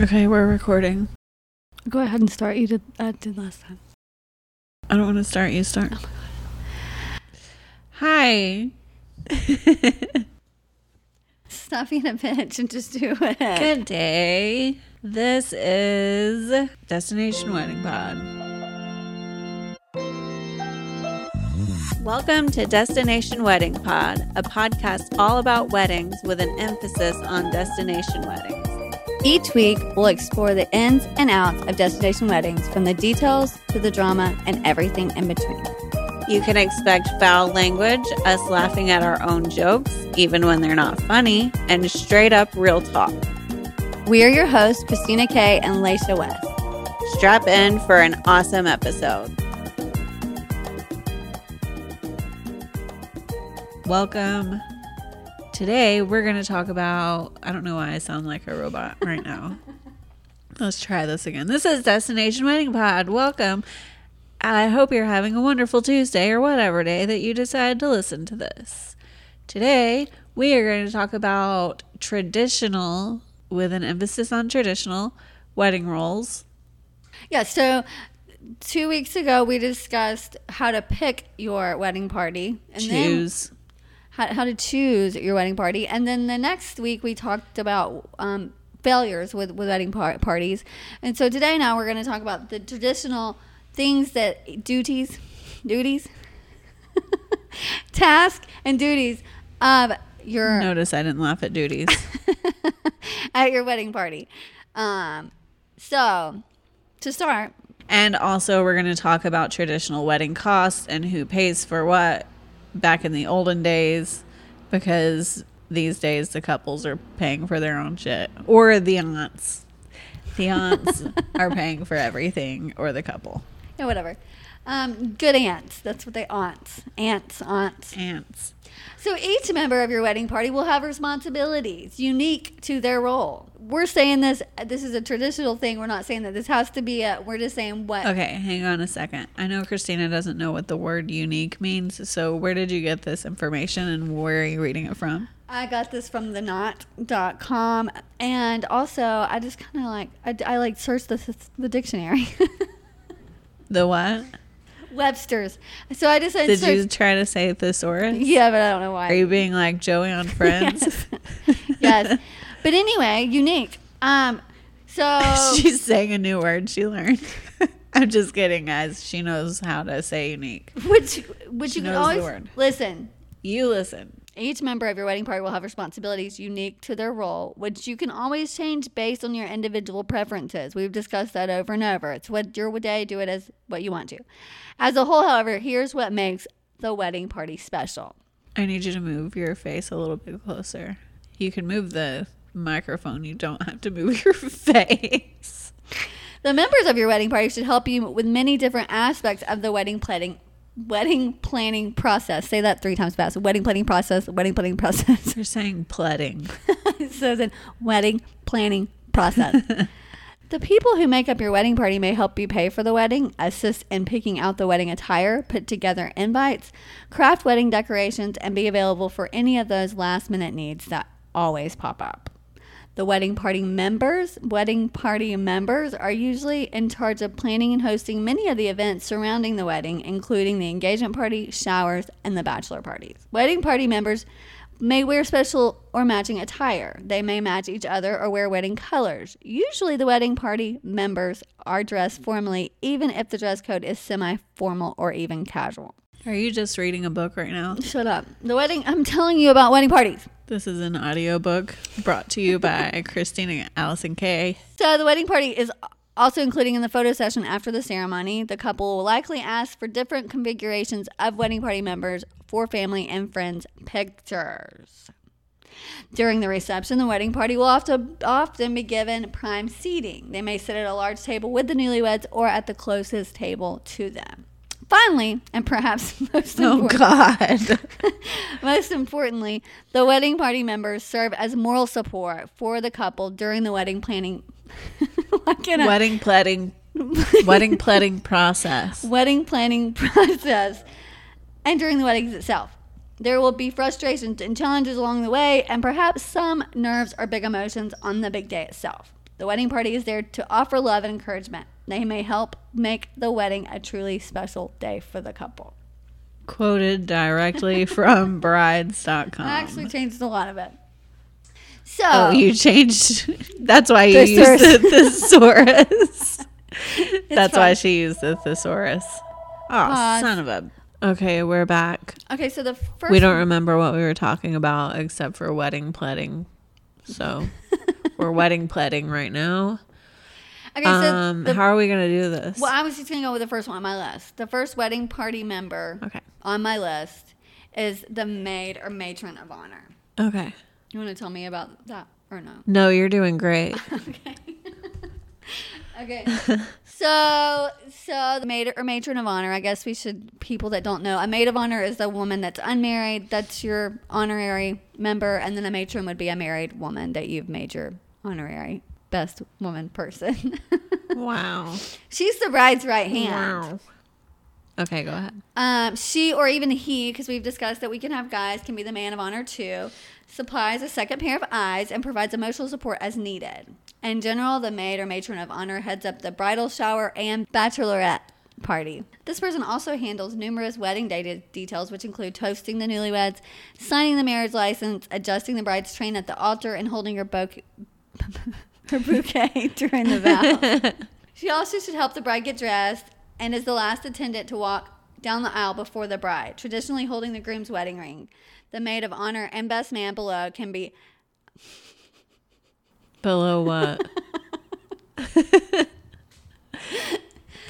Okay, we're recording. Go ahead and start. You did I did last time. I don't want to start. You start. Oh Hi. Stop being a bitch and just do it. Good day. This is Destination Wedding Pod. Welcome to Destination Wedding Pod, a podcast all about weddings with an emphasis on destination weddings. Each week, we'll explore the ins and outs of destination weddings, from the details to the drama and everything in between. You can expect foul language, us laughing at our own jokes, even when they're not funny, and straight up real talk. We are your hosts, Christina Kay and Laysha West. Strap in for an awesome episode. Welcome. Today, we're going to talk about. I don't know why I sound like a robot right now. Let's try this again. This is Destination Wedding Pod. Welcome. I hope you're having a wonderful Tuesday or whatever day that you decide to listen to this. Today, we are going to talk about traditional, with an emphasis on traditional, wedding roles. Yeah, so two weeks ago, we discussed how to pick your wedding party. And Choose. Then how, how to choose your wedding party. And then the next week, we talked about um, failures with, with wedding par- parties. And so today, now, we're going to talk about the traditional things that duties, duties, tasks, and duties of your Notice I didn't laugh at duties. at your wedding party. Um, so to start, and also, we're going to talk about traditional wedding costs and who pays for what back in the olden days because these days the couples are paying for their own shit or the aunts. The aunts are paying for everything or the couple. yeah, whatever. Um, good aunts. That's what they aunts. Aunts, aunts. Aunts. So each member of your wedding party will have responsibilities unique to their role. We're saying this. This is a traditional thing. We're not saying that this has to be a. We're just saying what. Okay, hang on a second. I know Christina doesn't know what the word unique means. So, where did you get this information and where are you reading it from? I got this from the knot.com and also I just kind of like I, I like searched the the dictionary. The what? Webster's. So I just Did you try to say thesaurus? Yeah, but I don't know why. Are you being like Joey on Friends? yes. yes. But anyway, unique. Um so She's saying a new word she learned. I'm just kidding, guys. She knows how to say unique. which which She you can always word. listen. You listen. Each member of your wedding party will have responsibilities unique to their role, which you can always change based on your individual preferences. We've discussed that over and over. It's what your day, do it as what you want to. As a whole, however, here's what makes the wedding party special. I need you to move your face a little bit closer. You can move the microphone. You don't have to move your face. The members of your wedding party should help you with many different aspects of the wedding planning wedding planning process. Say that three times fast. Wedding planning process, wedding planning process. You're saying pledding. so then wedding planning process. the people who make up your wedding party may help you pay for the wedding, assist in picking out the wedding attire, put together invites, craft wedding decorations, and be available for any of those last minute needs that always pop up. The wedding party members, wedding party members are usually in charge of planning and hosting many of the events surrounding the wedding, including the engagement party, showers, and the bachelor parties. Wedding party members may wear special or matching attire. They may match each other or wear wedding colors. Usually, the wedding party members are dressed formally, even if the dress code is semi formal or even casual. Are you just reading a book right now? Shut up. The wedding, I'm telling you about wedding parties. This is an audiobook brought to you by Christina Allison Kay. So the wedding party is also including in the photo session after the ceremony. The couple will likely ask for different configurations of wedding party members for family and friends pictures. During the reception, the wedding party will often, often be given prime seating. They may sit at a large table with the newlyweds or at the closest table to them. Finally, and perhaps most Oh, God. most importantly, the wedding party members serve as moral support for the couple during the wedding planning. Why can't I- wedding pledding. Wedding planning process. wedding planning process and during the weddings itself. There will be frustrations and challenges along the way, and perhaps some nerves or big emotions on the big day itself. The wedding party is there to offer love and encouragement. They may help make the wedding a truly special day for the couple. Quoted directly from brides.com. I actually changed a lot of it. So, oh, you changed. That's why you Thesaurus. used the thesaurus. That's why she used the thesaurus. Oh, Pause. son of a. Okay, we're back. okay, so the first we don't remember what we were talking about except for wedding pledding. So we're wedding pledding right now. Okay, so Um, the, how are we gonna do this? well, I was just gonna go with the first one on my list. The first wedding party member Okay. on my list is the maid or matron of honor. Okay. You want to tell me about that or no? No, you're doing great. okay. okay. So, so the maid or matron of honor. I guess we should people that don't know. A maid of honor is a woman that's unmarried. That's your honorary member, and then a matron would be a married woman that you've made your honorary best woman person. Wow. She's the bride's right hand. Wow. Okay, go ahead. Um, she or even he, because we've discussed that we can have guys, can be the man of honor too, supplies a second pair of eyes and provides emotional support as needed. In general, the maid or matron of honor heads up the bridal shower and bachelorette party. This person also handles numerous wedding day details, which include toasting the newlyweds, signing the marriage license, adjusting the bride's train at the altar, and holding her, bouquet her bouquet during the vows. She also should help the bride get dressed and is the last attendant to walk down the aisle before the bride, traditionally holding the groom's wedding ring. The maid of honor and best man below can be Below what?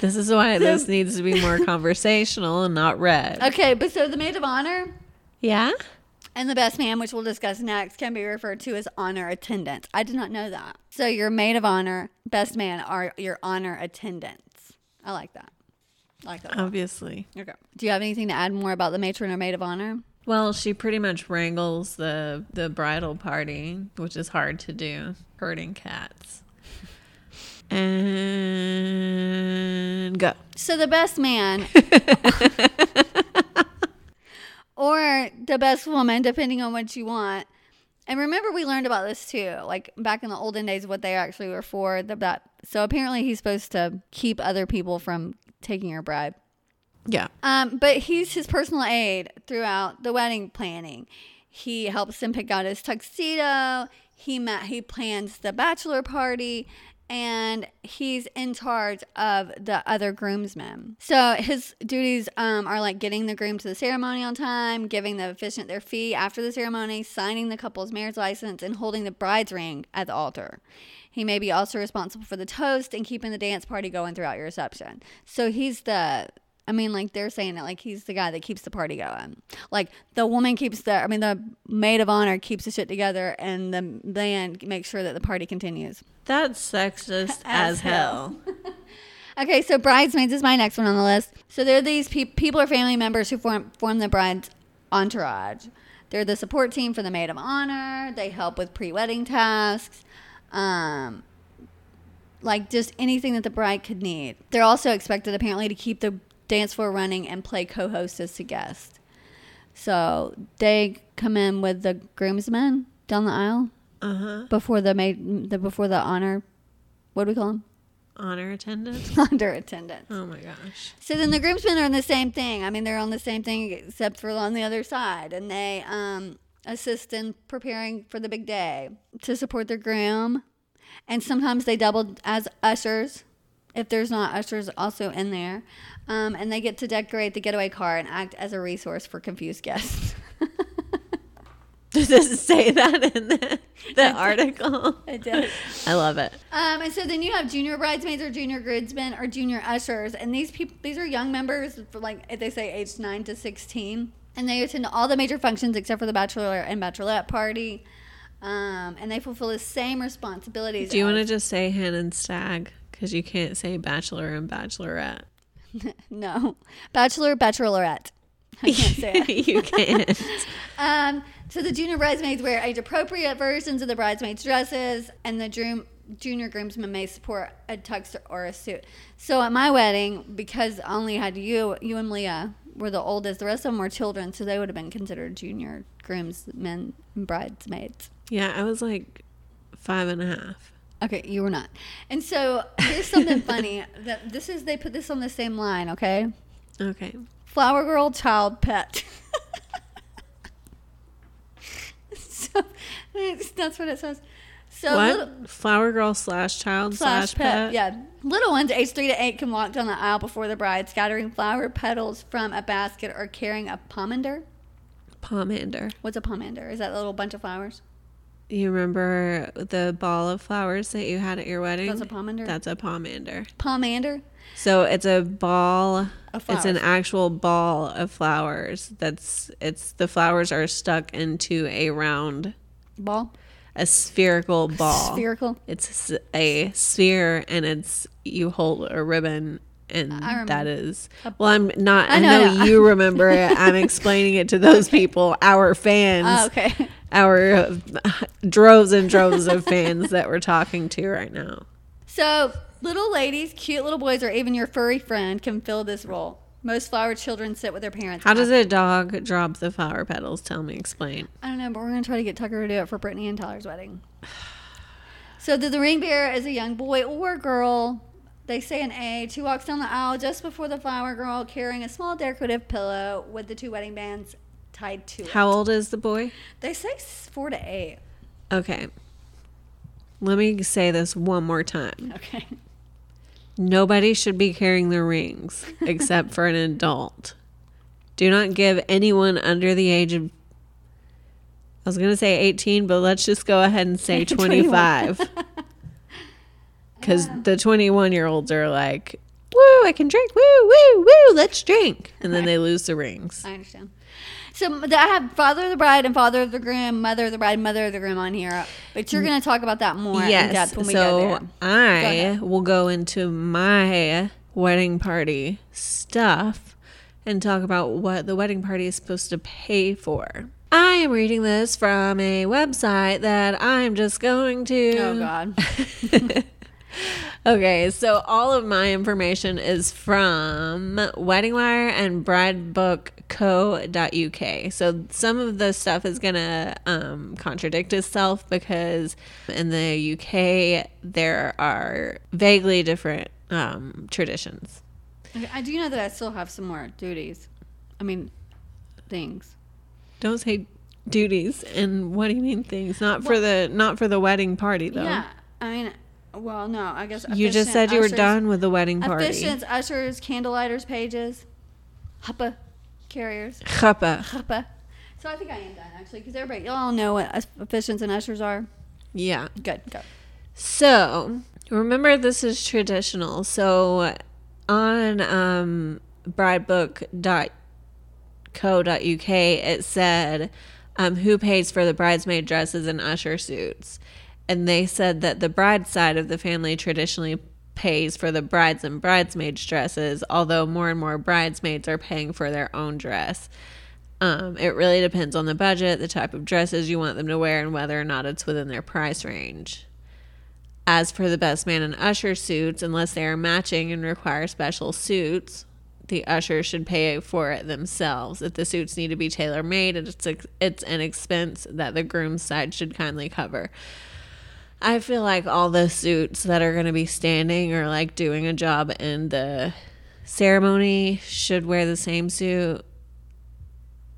this is why this needs to be more conversational and not read. okay, but so the maid of honor Yeah? And the best man, which we'll discuss next, can be referred to as honor attendants. I did not know that. So your maid of honor, best man are your honor attendants. I like that. I like that. Obviously. Okay. Do you have anything to add more about the matron or maid of honor? Well, she pretty much wrangles the the bridal party, which is hard to do, herding cats. And go. So the best man or the best woman, depending on what you want. And remember, we learned about this too, like back in the olden days, what they actually were for. The, that so apparently he's supposed to keep other people from taking your bride. Yeah. Um, but he's his personal aide throughout the wedding planning. He helps him pick out his tuxedo. He ma- he plans the bachelor party, and he's in charge of the other groomsmen. So his duties um, are like getting the groom to the ceremony on time, giving the officiant their fee after the ceremony, signing the couple's marriage license, and holding the bride's ring at the altar. He may be also responsible for the toast and keeping the dance party going throughout your reception. So he's the I mean, like they're saying it like he's the guy that keeps the party going. Like the woman keeps the, I mean, the maid of honor keeps the shit together, and the man makes sure that the party continues. That's sexist As as, hell. Okay, so bridesmaids is my next one on the list. So they're these pe- people or family members who form form the bride's entourage. They're the support team for the maid of honor. They help with pre-wedding tasks, um, like just anything that the bride could need. They're also expected apparently to keep the dance floor running and play co-hostess to guests. So they come in with the groomsmen down the aisle Uh huh. before the maid, the before the honor. What do we call them? Honor attendant. Honor attendants. Oh my gosh. So then the groomsmen are in the same thing. I mean, they're on the same thing except for on the other side, and they um, assist in preparing for the big day to support their groom, and sometimes they double as ushers if there's not ushers also in there, um, and they get to decorate the getaway car and act as a resource for confused guests. Does it say that in the, the article? it does. I love it. Um, and so then you have junior bridesmaids or junior groomsmen or junior ushers, and these people these are young members, like they say aged nine to sixteen, and they attend all the major functions except for the bachelor and bachelorette party, um, and they fulfill the same responsibilities. Do you want to just say hen and stag? Because you can't say bachelor and bachelorette. no bachelor bachelorette? I can't say it. you can't. Um, so the junior bridesmaids wear age appropriate versions of the bridesmaids' dresses, and the groom, junior groomsmen may support a tux or a suit. So at my wedding, because I only had you, you and Leah were the oldest, the rest of them were children, so they would have been considered junior groomsmen and bridesmaids. Yeah, I was like five and a half. Okay, you were not. And so here's something funny. That this is they put this on the same line. Okay, Okay. flower girl, child, pet. so that's what it says. So what? little- Flower girl slash child slash, slash pet. pet. Yeah. Little ones aged three to eight can walk down the aisle before the bride, scattering flower petals from a basket or carrying a pomander. Pomander. What's a pomander? Is that a little bunch of flowers? You remember the ball of flowers that you had at your wedding? That's a pomander. That's a pomander. Pomander. So it's a ball. It's an actual ball of flowers. That's it's the flowers are stuck into a round, Ball. a spherical ball. Spherical. It's a sphere, and it's you hold a ribbon, and that is. Well, I'm not. I I, know, know, you remember it. I'm explaining it to those people, our fans, Oh, okay. our uh, droves and droves of fans that we're talking to right now. So, little ladies, cute little boys, or even your furry friend can fill this role. Most flower children sit with their parents. How does a dog drop the flower petals? Tell me, explain. I don't know, but we're going to try to get Tucker to do it for Brittany and Tyler's wedding. So, the, the ring bearer is a young boy or girl. They say an age who walks down the aisle just before the flower girl carrying a small decorative pillow with the two wedding bands tied to it. How old is the boy? They say four to eight. Okay. Let me say this one more time. Okay. Nobody should be carrying the rings except for an adult. Do not give anyone under the age of I was going to say 18, but let's just go ahead and say 25. Cuz the 21-year-olds are like, "Woo, I can drink. Woo, woo, woo, let's drink." And then they lose the rings. I understand. So I have father of the bride and father of the groom, mother of the bride, mother of the groom on here. But you're going to talk about that more in Yes. depth when we go So there. I ahead. will go into my wedding party stuff and talk about what the wedding party is supposed to pay for. I am reading this from a website that I'm just going to. Oh God. Okay, so all of my information is from Wedding Wire and bridebook.co.uk. So some of the stuff is going to um, contradict itself because in the UK there are vaguely different um, traditions. I do know that I still have some more duties. I mean, things. Don't say duties and what do you mean things? Not for the not for the wedding party though. Yeah. I mean, well, no. I guess You just said you were done with the wedding party. Officiant ushers, candlelighters, pages, huppa carriers, Chuppah. huppa. So I think I am done actually because everybody, y'all know what officiants and ushers are. Yeah. Good. Go. So remember, this is traditional. So on um, bridebook.co.uk, it said um, who pays for the bridesmaid dresses and usher suits. And they said that the bride side of the family traditionally pays for the brides and bridesmaids dresses, although more and more bridesmaids are paying for their own dress. Um, it really depends on the budget, the type of dresses you want them to wear, and whether or not it's within their price range. As for the best man and usher suits, unless they are matching and require special suits, the usher should pay for it themselves. If the suits need to be tailor made, it's it's an expense that the groom's side should kindly cover. I feel like all the suits that are going to be standing or like doing a job in the ceremony should wear the same suit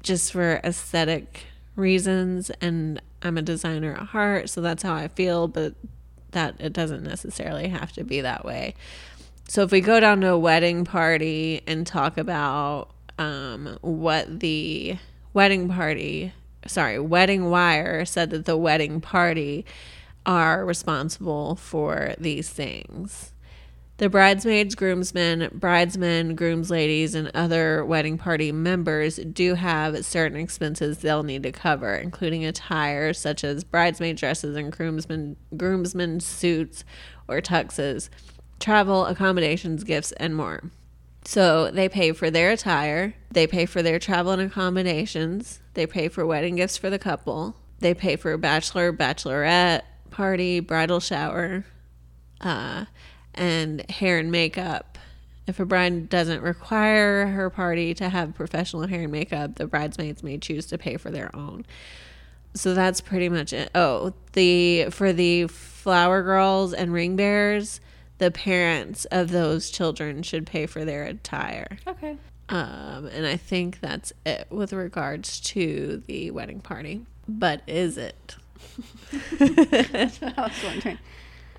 just for aesthetic reasons and I'm a designer at heart, so that's how I feel, but that it doesn't necessarily have to be that way. So if we go down to a wedding party and talk about um, what the wedding party, sorry, wedding wire said that the wedding party are responsible for these things. The bridesmaids, groomsmen, bridesmen, groomsladies, and other wedding party members do have certain expenses they'll need to cover, including attire such as bridesmaid dresses and groomsmen groomsmen suits or tuxes, travel, accommodations, gifts, and more. So they pay for their attire, they pay for their travel and accommodations, they pay for wedding gifts for the couple, they pay for bachelor, bachelorette party, bridal shower, uh, and hair and makeup. If a bride doesn't require her party to have professional hair and makeup, the bridesmaids may choose to pay for their own. so that's pretty much it. Oh, the for the flower girls and ring bearers, the parents of those children should pay for their attire. Okay. Um, and I think that's it with regards to the wedding party. But is it? That's what I was wondering.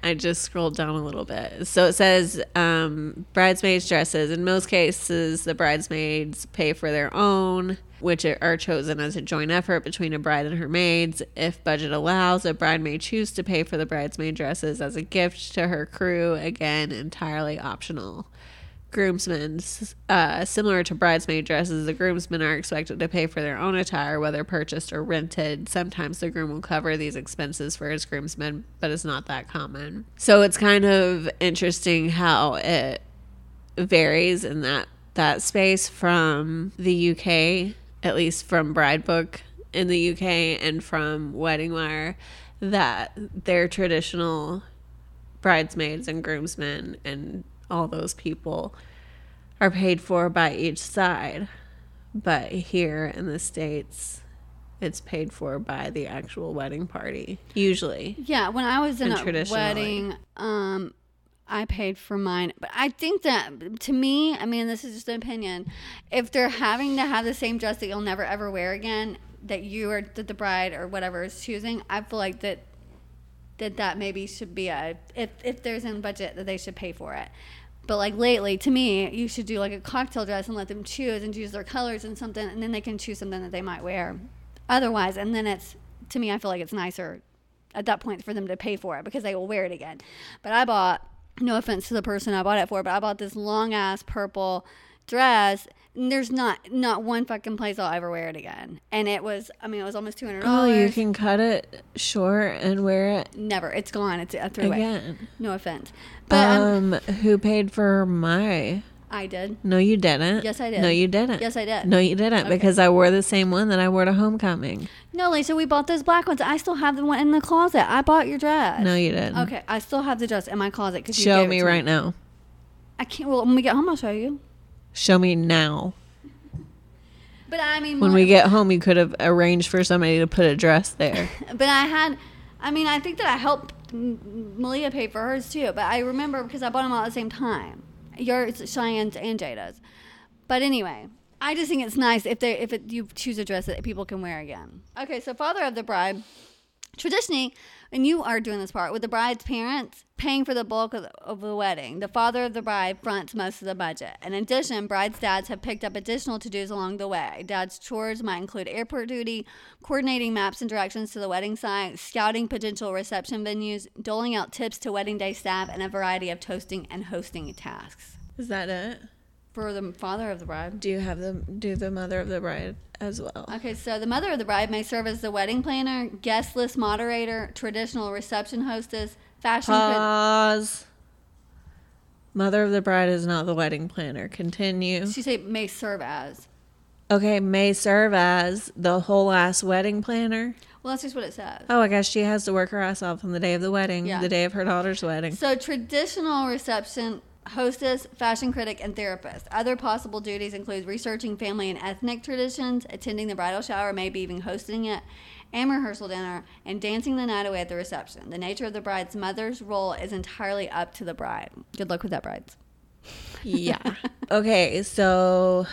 I just scrolled down a little bit. So it says um, bridesmaids' dresses. In most cases, the bridesmaids pay for their own, which are chosen as a joint effort between a bride and her maids. If budget allows, a bride may choose to pay for the bridesmaid dresses as a gift to her crew. Again, entirely optional. Groomsmen, uh, similar to bridesmaid dresses, the groomsmen are expected to pay for their own attire, whether purchased or rented. Sometimes the groom will cover these expenses for his groomsmen, but it's not that common. So it's kind of interesting how it varies in that that space from the UK, at least from Bride Book in the UK and from Wedding Wire, that their traditional bridesmaids and groomsmen and all those people are paid for by each side. But here in the States, it's paid for by the actual wedding party, usually. Yeah, when I was in a wedding, um, I paid for mine. But I think that to me, I mean, this is just an opinion. If they're having to have the same dress that you'll never ever wear again, that you or that the bride or whatever is choosing, I feel like that that that maybe should be a if if there's in budget that they should pay for it. But like lately, to me, you should do like a cocktail dress and let them choose and choose their colors and something, and then they can choose something that they might wear. Otherwise, and then it's to me, I feel like it's nicer at that point for them to pay for it because they will wear it again. But I bought, no offense to the person I bought it for, but I bought this long ass purple dress. There's not not one fucking place I'll ever wear it again. And it was, I mean, it was almost two hundred Oh, dollars. Oh, you can cut it short and wear it Never, it's gone. It's a throwaway. again. No offense, but um, Um, who paid for my? I did. No, you didn't. Yes, I did. No, you didn't. Yes, I did. No, you didn't Okay. because I wore the same one that I wore to homecoming. No, Lisa, we bought those black ones. I still have the one in the closet. I bought your dress. No, you didn't. Okay, I still have the dress in my closet because Show me right now. I can't. Well, when we get home, I'll show you. Show me now. But I mean, When we get home, you could have arranged for somebody to put a dress there. But I had, I mean, I think that I helped Malia pay for hers too. But I remember because I bought them all at the same time. Yours, Cheyenne's, and Jada's. But anyway, I just think it's nice if they if it, you choose a dress that people can wear again. Okay, so father of the bride, traditionally, and you are doing this part with the bride's parents paying for the bulk of the, of the wedding. The father of the bride fronts most of the budget. In addition, bride's dads have picked up additional to dos along the way. Dad's chores might include airport duty, coordinating maps and directions to the wedding site, scouting potential reception venues, doling out tips to wedding day staff, and a variety of toasting and hosting tasks. Is that it? For the father of the bride. Do you have the do the mother of the bride as well? Okay, so the mother of the bride may serve as the wedding planner, guest list moderator, traditional reception hostess, fashion Pause. Mother of the bride is not the wedding planner. Continue. She say may serve as. Okay, may serve as the whole ass wedding planner. Well, that's just what it says. Oh, I guess she has to work her ass off on the day of the wedding, Yeah. the day of her daughter's wedding. So traditional reception hostess, fashion critic, and therapist. Other possible duties include researching family and ethnic traditions, attending the bridal shower, maybe even hosting it, and rehearsal dinner, and dancing the night away at the reception. The nature of the bride's mother's role is entirely up to the bride. Good luck with that, brides. Yeah. okay, so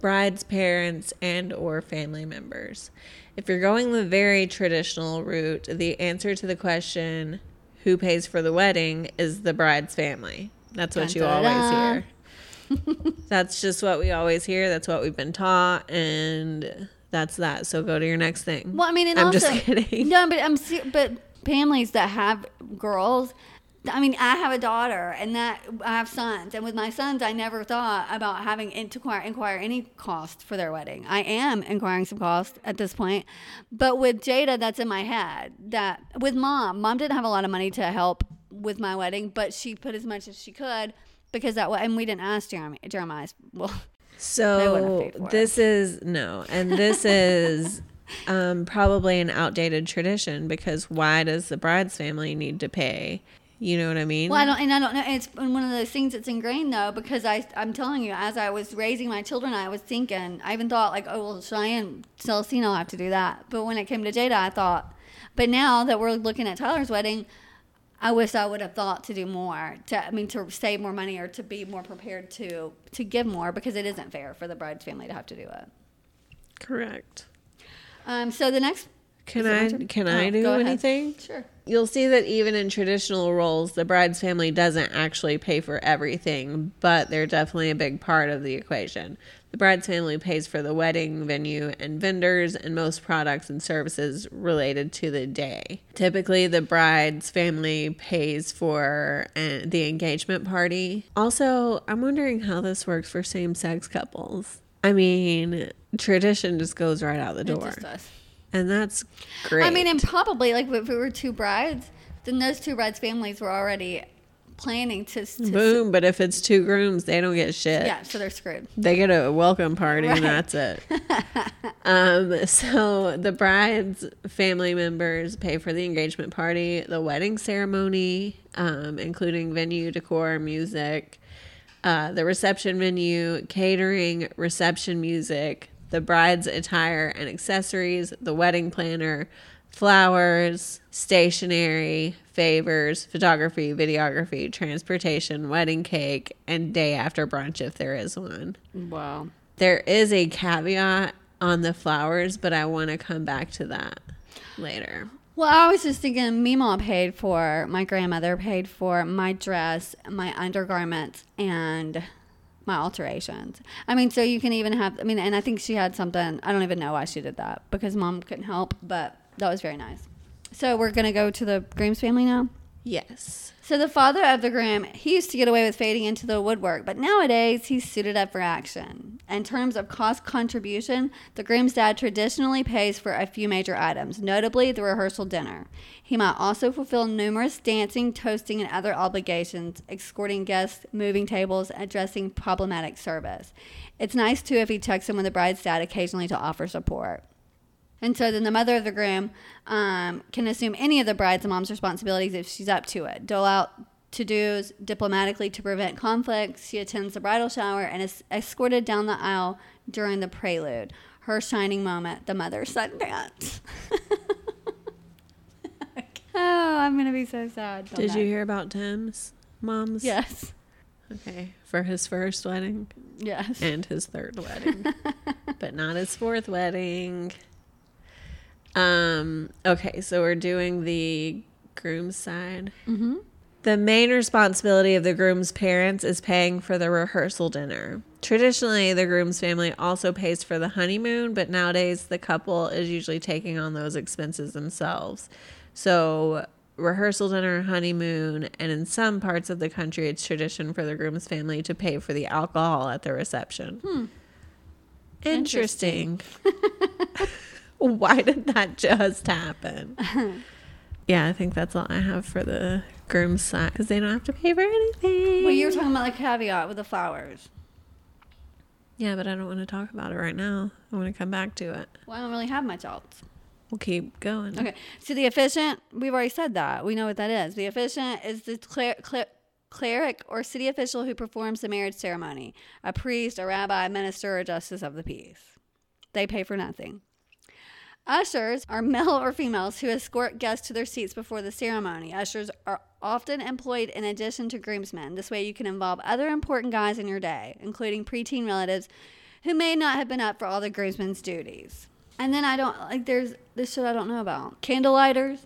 bride's parents and or family members. If you're going the very traditional route, the answer to the question who pays for the wedding is the bride's family. That's what you always Dun-dun-dun. hear. that's just what we always hear. That's what we've been taught and that's that. So go to your next thing. Well, I mean, and I'm also, just kidding. No, but I'm but families that have girls. I mean, I have a daughter, and that I have sons, and with my sons, I never thought about having to inquire, inquire any cost for their wedding. I am inquiring some cost at this point, but with Jada, that's in my head. That with mom, mom didn't have a lot of money to help with my wedding, but she put as much as she could because that wa- and we didn't ask Jeremy. Jeremiah's well. So for it. this is no, and this is um, probably an outdated tradition because why does the bride's family need to pay? You know what I mean? Well, I don't, and I don't know. It's one of those things that's ingrained though, because I, I'm telling you, as I was raising my children, I was thinking, I even thought like, oh well, Cheyenne, Celestine will have to do that. But when it came to Jada, I thought, but now that we're looking at Tyler's wedding, I wish I would have thought to do more. To, I mean, to save more money or to be more prepared to to give more because it isn't fair for the bride's family to have to do it. Correct. Um, so the next, Can Is it my I can Oh, I do anything? sure. You'll see that even in traditional roles, the bride's family doesn't actually pay for everything, but they're definitely a big part of the equation. The bride's family pays for the wedding venue and vendors and most products and services related to the day. Typically, the bride's family pays for uh, the engagement party. Also, I'm wondering how this works for same sex couples. I mean, tradition just goes right out the door. And that's great. I mean, and probably like if it were two brides, then those two brides' families were already planning to. to Boom, but if it's two grooms, they don't get shit. Yeah, so they're screwed. They get a welcome party Right. and that's it. um, so the bride's family members pay for the engagement party, the wedding ceremony, um, including venue, decor, music, uh, the reception venue, catering, reception music, the bride's attire and accessories, the wedding planner, flowers, stationery, favors, photography, videography, transportation, wedding cake, and day after brunch if there is one. Wow. There is a caveat on the flowers, but I want to come back to that later. Well, I was just thinking, Mima paid for my grandmother paid for my dress, my undergarments, and my alterations. I mean, so you can even have. I mean, and I think she had something. I don't even know why she did that because mom couldn't help, but that was very nice. So we're gonna go to the Grooms family now. Yes. So the father of the groom, he used to get away with fading into the woodwork, but nowadays he's suited up for action. In terms of cost contribution, the groom's dad traditionally pays for a few major items, notably the rehearsal dinner. He might also fulfill numerous dancing, toasting, and other obligations, escorting guests, moving tables, addressing problematic service. It's nice too if he checks in with the bride's dad occasionally to offer support. And so then the mother of the groom um, can assume any of the bride's and mom's responsibilities if she's up to it. Dole out to dos diplomatically to prevent conflicts. She attends the bridal shower and is escorted down the aisle during the prelude. Her shining moment, the mother's son dance. oh, I'm going to be so sad. Did you hear about Tim's mom's? Yes. Okay. For his first wedding Yes. and his third wedding, but not his fourth wedding. Um. Okay, so we're doing the groom's side. mm-hmm. The main responsibility of the groom's parents is paying for the rehearsal dinner. Traditionally, the groom's family also pays for the honeymoon, but nowadays the couple is usually taking on those expenses themselves. So, rehearsal dinner, honeymoon, and in some parts of the country, it's tradition for the groom's family to pay for the alcohol at the reception. Hmm. Interesting. Why did that just happen? yeah, I think that's all I have for the groom's side because they don't have to pay for anything. Well, you were talking about the caveat with the flowers. yeah, but I don't want to talk about it right now. I want to come back to it. Well, I don't really have much else. We'll keep going. Okay. So the officiant, we've already said that. We know what that is. The officiant is the cler- cler- cleric or city official who performs the marriage ceremony a priest, a rabbi, a minister, or justice of the peace. They pay for nothing. Ushers are male or females who escort guests to their seats before the ceremony. Ushers are often employed in addition to groomsmen. This way, you can involve other important guys in your day, including preteen relatives who may not have been up for all the groomsmen's duties. And then I don't like there's this shit I don't know about. Candlelighters.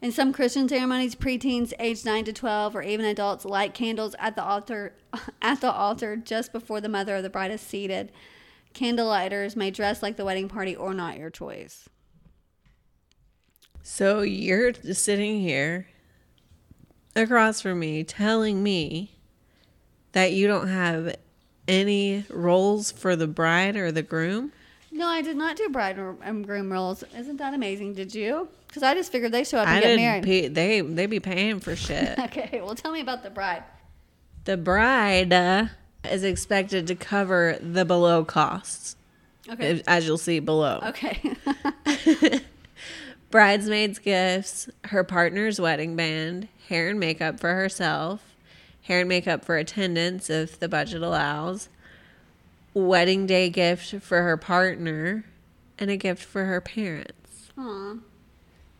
In some Christian ceremonies, preteens aged 9 to 12 or even adults light candles at the altar at the altar just before the mother of the bride is seated. Candlelighters may dress like the wedding party or not your choice. So you're just sitting here across from me telling me that you don't have any roles for the bride or the groom? No, I did not do bride or um, groom roles. Isn't that amazing? Did you? Because I just figured they show up and I get married. Pay, they they be paying for shit. okay, well, tell me about the bride. the bride uh, is expected to cover the below costs, Okay. as you'll see below. Okay. bridesmaids' gifts, her partner's wedding band, hair and makeup for herself, hair and makeup for attendants if the budget allows, wedding day gift for her partner, and a gift for her parents. Aw,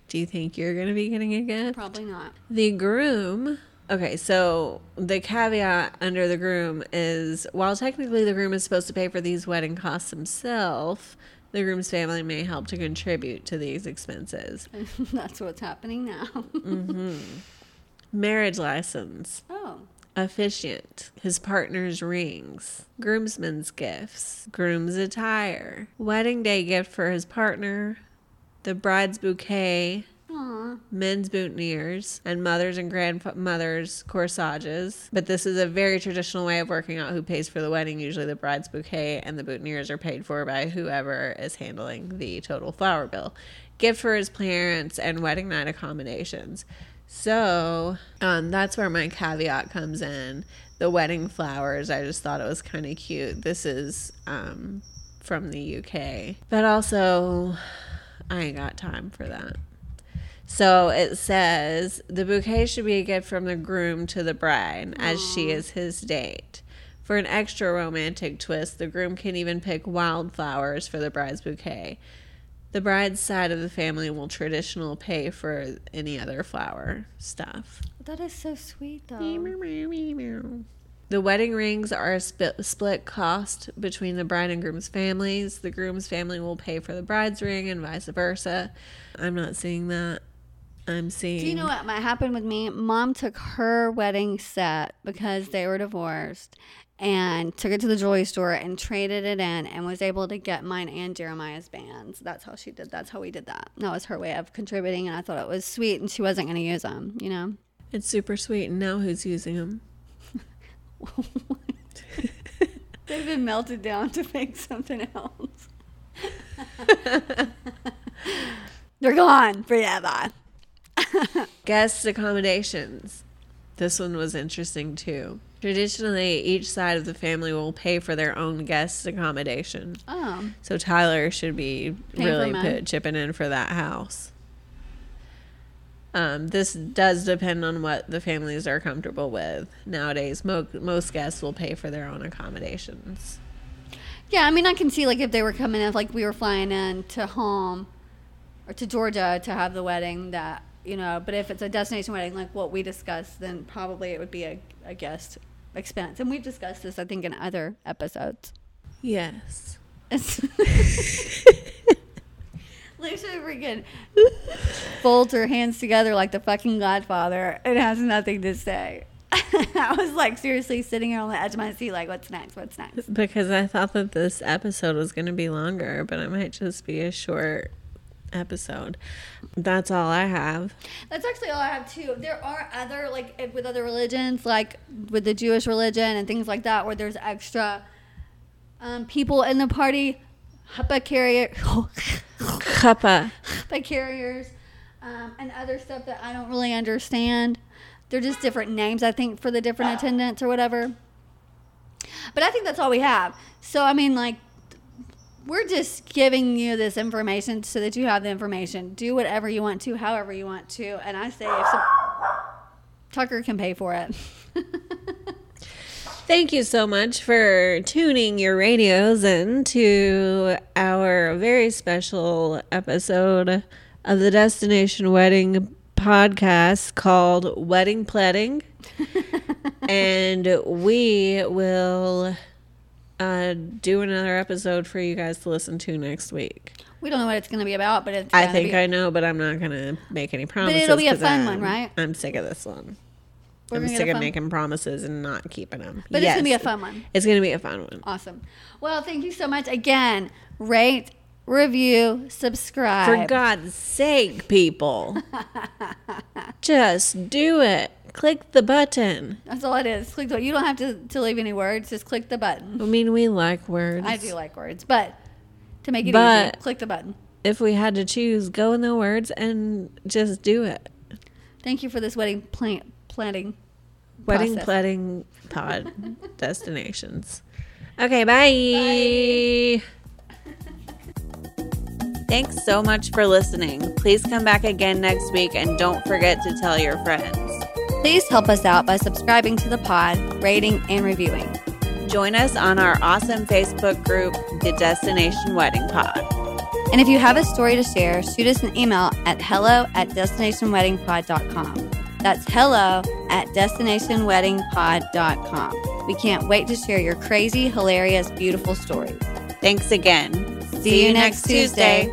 Do you think you're going to be getting a gift? probably not. The groom. Okay, so the caveat under the groom is while technically the groom is supposed to pay for these wedding costs himself, the groom's family may help to contribute to these expenses. That's what's happening now. Mm-hmm. Marriage license, oh, officiant, his partner's rings, groomsmen's gifts, groom's attire, wedding day gift for his partner, the bride's bouquet, men's boutonnieres and mothers and grandmothers corsages. But this is a very traditional way of working out who pays for the wedding. Usually the bride's bouquet and the boutonnieres are paid for by whoever is handling the total flower bill. Gift for his parents and wedding night accommodations. So um, that's where my caveat comes in. The wedding flowers, I just thought it was kind of cute. This is um, from the UK. But also, I ain't got time for that. So it says the bouquet should be a gift from the groom to the bride, as she is his date. For an extra romantic twist, the groom can even pick wildflowers for the bride's bouquet. The bride's side of the family will traditional pay for any other flower stuff. that is so sweet though. The wedding rings are a sp- split cost between the bride and groom's families. The groom's family will pay for the bride's ring and vice versa. I'm not seeing that. I'm seeing. Do you know what might happen with me? Mom took her wedding set because they were divorced and took it to the jewelry store and traded it in and was able to get mine and Jeremiah's bands. That's how she did. That's how we did that. That was her way of contributing, and I thought it was sweet. And she wasn't going to use them, you know. It's super sweet. And now who's using them? They've been melted down to make something else. They're gone forever. Guest accommodations. This one was interesting too. Traditionally, each side of the family will pay for their own guest accommodation. Oh, So Tyler should be Paying really put, chipping in for that house. Um, this does depend on what the families are comfortable with. Nowadays, mo- most guests will pay for their own accommodations. Yeah, I mean, I can see like if they were coming in, like we were flying in to home or to Georgia to have the wedding, that you know. But if it's a destination wedding, like what we discussed, then probably it would be a, a guest expense. And we've discussed this, I think, in other episodes. Yes. Lisa freaking folds her hands together like the fucking Godfather and has nothing to say. I was like seriously sitting here on the edge of my seat, like, what's next? What's next? Because I thought that this episode was going to be longer, but it might just be a short episode. That's all I have. That's actually all I have too. There are other like with other religions, like with the Jewish religion and things like that, where there's extra um, people in the party, chuppah carrier, Kappa. chuppah carriers, um, and other stuff that I don't really understand. They're just different names, I think, for the different attendants or whatever. But I think that's all we have. So I mean, like, we're just giving you this information so that you have the information. Do whatever you want to, however you want to. And I say, if some, Tucker can pay for it. Thank you so much for tuning your radios in to our very special episode of the Destination Wedding podcast called Wedding Pledding. and we will uh, do another episode for you guys to listen to next week. we don't know what it's going to be about, but it's. I think be, I know, but I'm not going to make any promises. But it'll be a fun I'm- one, right? I'm sick of this one. We're I'm sick of making promises and not keeping them. But it's gonna be a fun one. It's going to be a fun one. Awesome. Well, thank you so much again. Rate, review, subscribe. For God's sake, people. Just do it. Click the button. That's all it is. Click the. You don't have to, to leave any words. Just click the button. I mean, we like words. I do like words, but to make it But- easy, click the button. If we had to choose, go in the words and just do it. Thank you for this wedding plan- planning. Wedding process. Pledding Pod Destinations. Okay, bye. Bye. Thanks so much for listening. Please come back again next week and don't forget to tell your friends. Please help us out by subscribing to the pod, rating, and reviewing. Join us on our awesome Facebook group, The Destination Wedding Pod. And if you have a story to share, shoot us an email at hello at destinationweddingpod.com. That's hello at destinationweddingpod.com. We can't wait to share your crazy, hilarious, beautiful stories. Thanks again. See you next Tuesday.